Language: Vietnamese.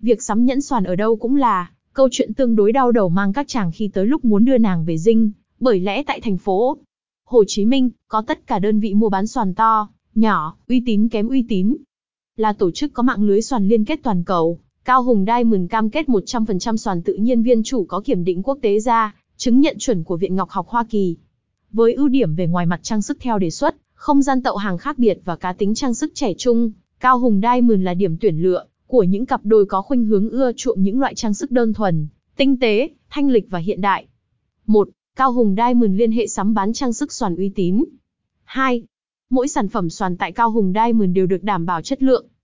Việc sắm nhẫn xoàn ở đâu cũng là câu chuyện tương đối đau đầu mang các chàng khi tới lúc muốn đưa nàng về dinh, bởi lẽ tại thành phố Hồ Chí Minh, có tất cả đơn vị mua bán xoàn to, nhỏ, uy tín kém uy tín. Là tổ chức có mạng lưới xoàn liên kết toàn cầu, Cao Hùng Diamond cam kết 100% xoàn tự nhiên viên chủ có kiểm định quốc tế ra, chứng nhận chuẩn của Viện Ngọc học Hoa Kỳ. Với ưu điểm về ngoài mặt trang sức theo đề xuất, không gian tậu hàng khác biệt và cá tính trang sức trẻ trung, Cao Hùng Diamond là điểm tuyển lựa của những cặp đôi có khuynh hướng ưa chuộng những loại trang sức đơn thuần, tinh tế, thanh lịch và hiện đại. 1. Cao Hùng Diamond liên hệ sắm bán trang sức xoàn uy tín. 2. Mỗi sản phẩm xoàn tại Cao Hùng Diamond đều được đảm bảo chất lượng,